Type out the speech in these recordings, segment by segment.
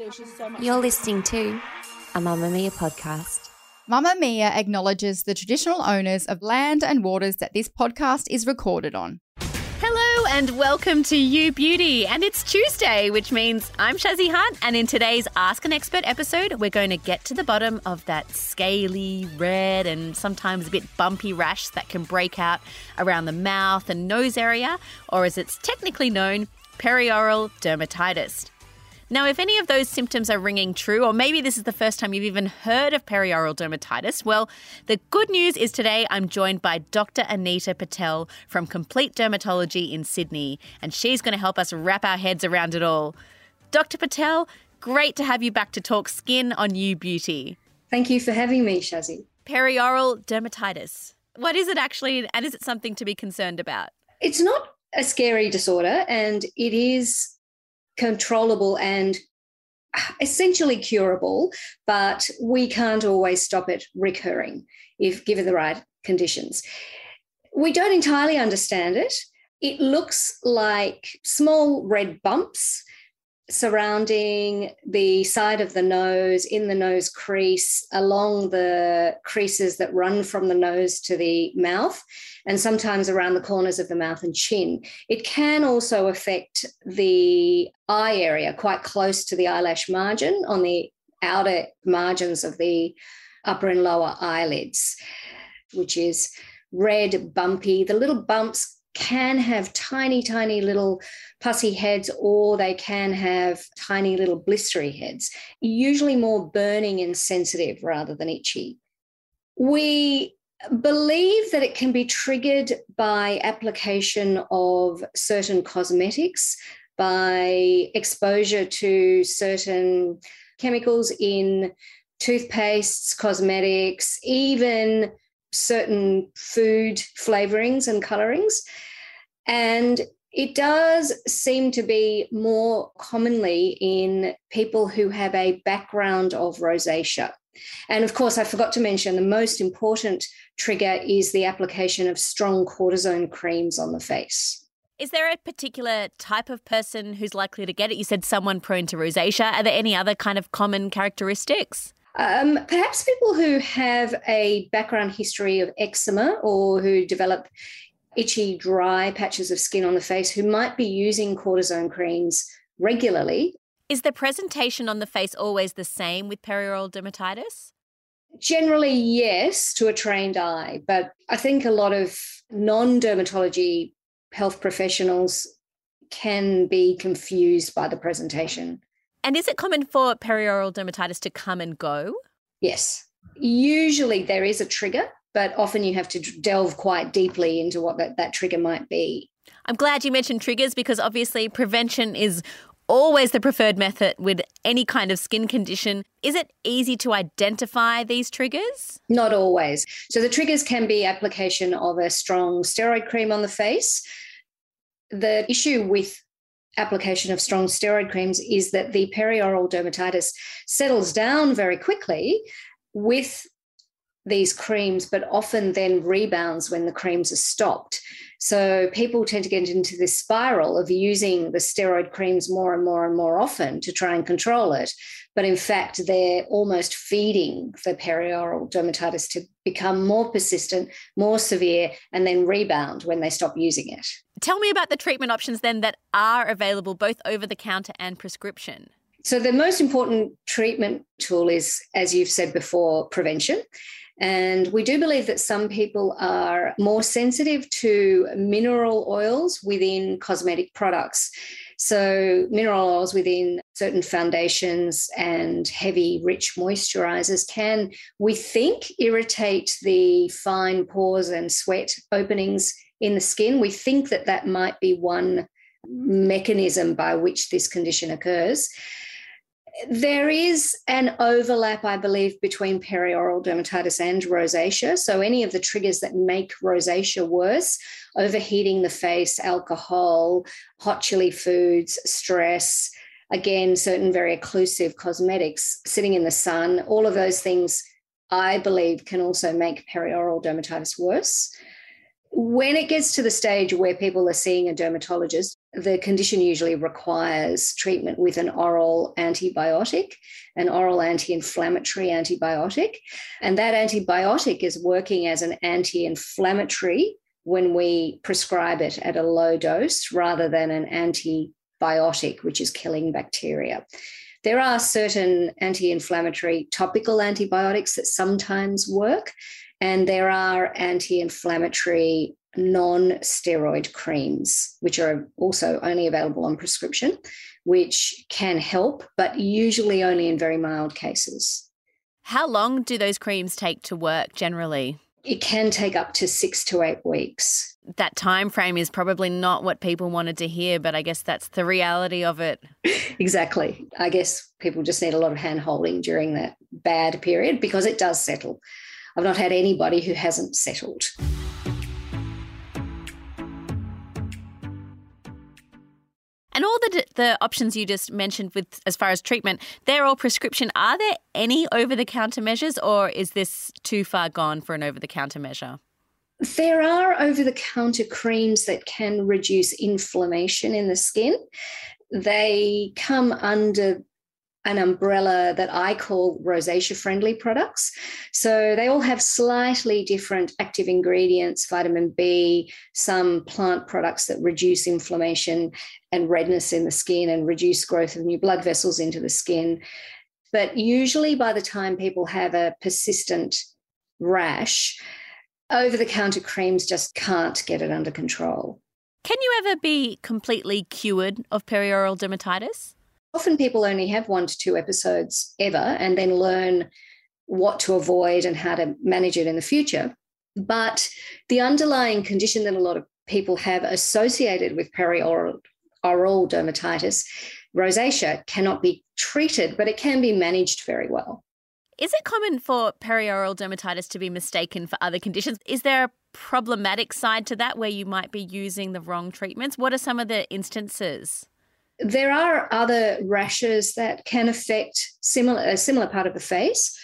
There just so much. You're listening to a Mamamia podcast. Mamamia acknowledges the traditional owners of land and waters that this podcast is recorded on. Hello and welcome to You Beauty. And it's Tuesday, which means I'm Shazzy Hunt. And in today's Ask an Expert episode, we're going to get to the bottom of that scaly, red, and sometimes a bit bumpy rash that can break out around the mouth and nose area, or as it's technically known, perioral dermatitis. Now, if any of those symptoms are ringing true, or maybe this is the first time you've even heard of perioral dermatitis, well, the good news is today I'm joined by Dr. Anita Patel from Complete Dermatology in Sydney, and she's going to help us wrap our heads around it all. Dr. Patel, great to have you back to talk skin on You Beauty. Thank you for having me, Shazzy. Perioral dermatitis. What is it actually, and is it something to be concerned about? It's not a scary disorder, and it is controllable and essentially curable, but we can't always stop it recurring if given the right conditions. We don't entirely understand it. It looks like small red bumps surrounding the side of the nose, in the nose crease, along the creases that run from the nose to the mouth, and sometimes around the corners of the mouth and chin. It can also affect the eye area, quite close to the eyelash margin on the outer margins of the upper and lower eyelids, which is red, bumpy. The little bumps can have tiny, tiny little pussy heads, or they can have tiny little blistery heads, usually more burning and sensitive rather than itchy. We believe that it can be triggered by application of certain cosmetics, by exposure to certain chemicals in toothpastes, cosmetics, even certain food flavorings and colorings. And it does seem to be more commonly in people who have a background of rosacea. And of course, I forgot to mention the most important trigger is the application of strong cortisone creams on the face. Is there a particular type of person who's likely to get it? You said someone prone to rosacea. Are there any other kind of common characteristics? Um, perhaps people who have a background history of eczema or who develop itchy, dry patches of skin on the face who might be using cortisone creams regularly. Is the presentation on the face always the same with perioral dermatitis? Generally, yes, to a trained eye. But I think a lot of non dermatology health professionals can be confused by the presentation. And is it common for perioral dermatitis to come and go? Yes. Usually there is a trigger, but often you have to delve quite deeply into what that, that trigger might be. I'm glad you mentioned triggers because obviously prevention is always the preferred method with any kind of skin condition. Is it easy to identify these triggers? Not always. So the triggers can be application of a strong steroid cream on the face. The issue with application of strong steroid creams is that the perioral dermatitis settles down very quickly with these creams, but often then rebounds when the creams are stopped. So people tend to get into this spiral of using the steroid creams more and more and more often to try and control it. But in fact, they're almost feeding the perioral dermatitis to become more persistent, more severe, and then rebound when they stop using it. Tell me about the treatment options then that are available both over the counter and prescription. So, the most important treatment tool is, as you've said before, prevention. And we do believe that some people are more sensitive to mineral oils within cosmetic products. So, mineral oils within certain foundations and heavy, rich moisturizers can, we think, irritate the fine pores and sweat openings in the skin. We think that that might be one mechanism by which this condition occurs. There is an overlap, I believe, between perioral dermatitis and rosacea. So, any of the triggers that make rosacea worse, overheating the face, alcohol, hot chili foods, stress, again, certain very occlusive cosmetics, sitting in the sun, all of those things, I believe, can also make perioral dermatitis worse. When it gets to the stage where people are seeing a dermatologist, the condition usually requires treatment with an oral antibiotic, an oral anti inflammatory antibiotic. And that antibiotic is working as an anti inflammatory when we prescribe it at a low dose rather than an antibiotic, which is killing bacteria. There are certain anti inflammatory topical antibiotics that sometimes work, and there are anti inflammatory non steroid creams, which are also only available on prescription, which can help, but usually only in very mild cases. How long do those creams take to work generally? It can take up to six to eight weeks. That time frame is probably not what people wanted to hear, but I guess that's the reality of it. exactly. I guess people just need a lot of hand holding during that bad period because it does settle. I've not had anybody who hasn't settled. And all the the options you just mentioned with as far as treatment, they're all prescription. Are there any over the counter measures or is this too far gone for an over the counter measure? There are over the counter creams that can reduce inflammation in the skin. They come under an umbrella that I call rosacea friendly products. So they all have slightly different active ingredients, vitamin B, some plant products that reduce inflammation and redness in the skin and reduce growth of new blood vessels into the skin. But usually by the time people have a persistent rash, over the counter creams just can't get it under control. Can you ever be completely cured of perioral dermatitis? Often people only have one to two episodes ever and then learn what to avoid and how to manage it in the future. But the underlying condition that a lot of people have associated with perioral oral dermatitis, rosacea, cannot be treated, but it can be managed very well. Is it common for perioral dermatitis to be mistaken for other conditions? Is there a problematic side to that where you might be using the wrong treatments? What are some of the instances? There are other rashes that can affect similar a similar part of the face.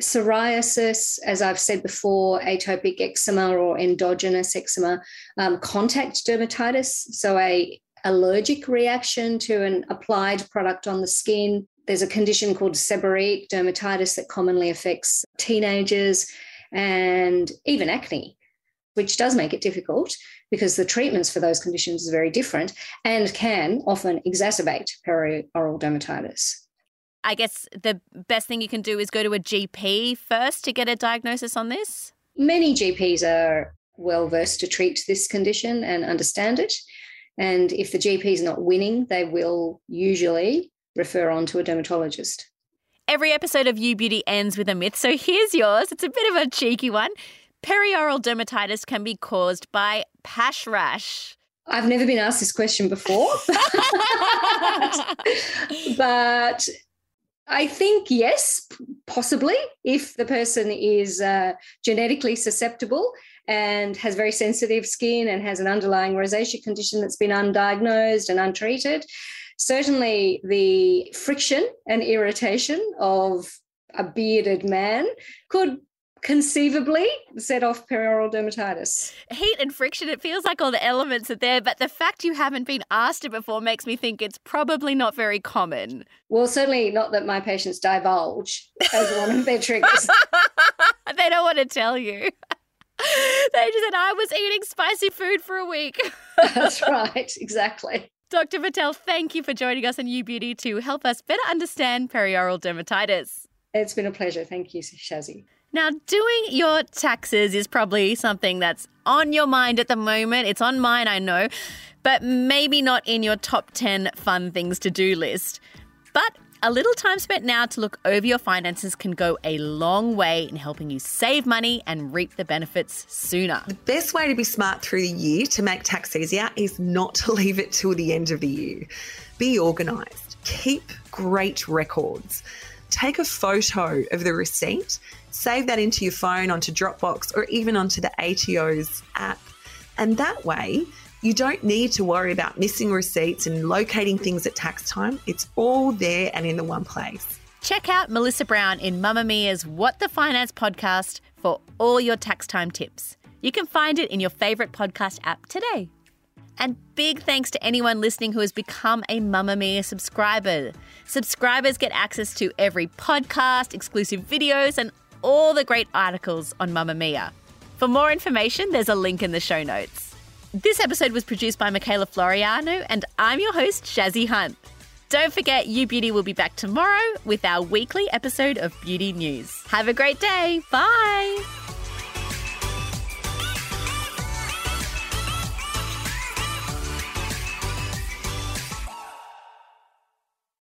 Psoriasis, as I've said before, atopic eczema or endogenous eczema, um, contact dermatitis, so a allergic reaction to an applied product on the skin. There's a condition called seborrheic dermatitis that commonly affects teenagers and even acne, which does make it difficult because the treatments for those conditions are very different and can often exacerbate perioral dermatitis. I guess the best thing you can do is go to a GP first to get a diagnosis on this. Many GPs are well versed to treat this condition and understand it. And if the GP is not winning, they will usually refer on to a dermatologist. Every episode of You Beauty ends with a myth, so here's yours. It's a bit of a cheeky one. Perioral dermatitis can be caused by pash rash. I've never been asked this question before, but I think yes, possibly, if the person is uh, genetically susceptible and has very sensitive skin and has an underlying rosacea condition that's been undiagnosed and untreated. Certainly, the friction and irritation of a bearded man could conceivably set off perioral dermatitis. Heat and friction, it feels like all the elements are there, but the fact you haven't been asked it before makes me think it's probably not very common. Well, certainly not that my patients divulge as one of their triggers. they don't want to tell you. They just said, I was eating spicy food for a week. That's right, exactly. Dr. Patel, thank you for joining us on You Beauty to help us better understand perioral dermatitis. It's been a pleasure. Thank you, Shazzy. Now, doing your taxes is probably something that's on your mind at the moment. It's on mine, I know, but maybe not in your top 10 fun things to do list. But a little time spent now to look over your finances can go a long way in helping you save money and reap the benefits sooner. The best way to be smart through the year to make tax easier is not to leave it till the end of the year. Be organised, keep great records. Take a photo of the receipt save that into your phone, onto Dropbox, or even onto the ATO's app. And that way, you don't need to worry about missing receipts and locating things at tax time. It's all there and in the one place. Check out Melissa Browne in Mamamia's What the Finance podcast for all your tax time tips. You can find it in your favourite podcast app today. And big thanks to anyone listening who has become a Mamamia subscriber. Subscribers get access to every podcast, exclusive videos, and all the great articles on Mamamia. For more information, there's a link in the show notes. This episode was produced by Michaela Floriano, and I'm your host, Shazzy Hunt. Don't forget, You Beauty will be back tomorrow with our weekly episode of Beauty News. Have a great day. Bye.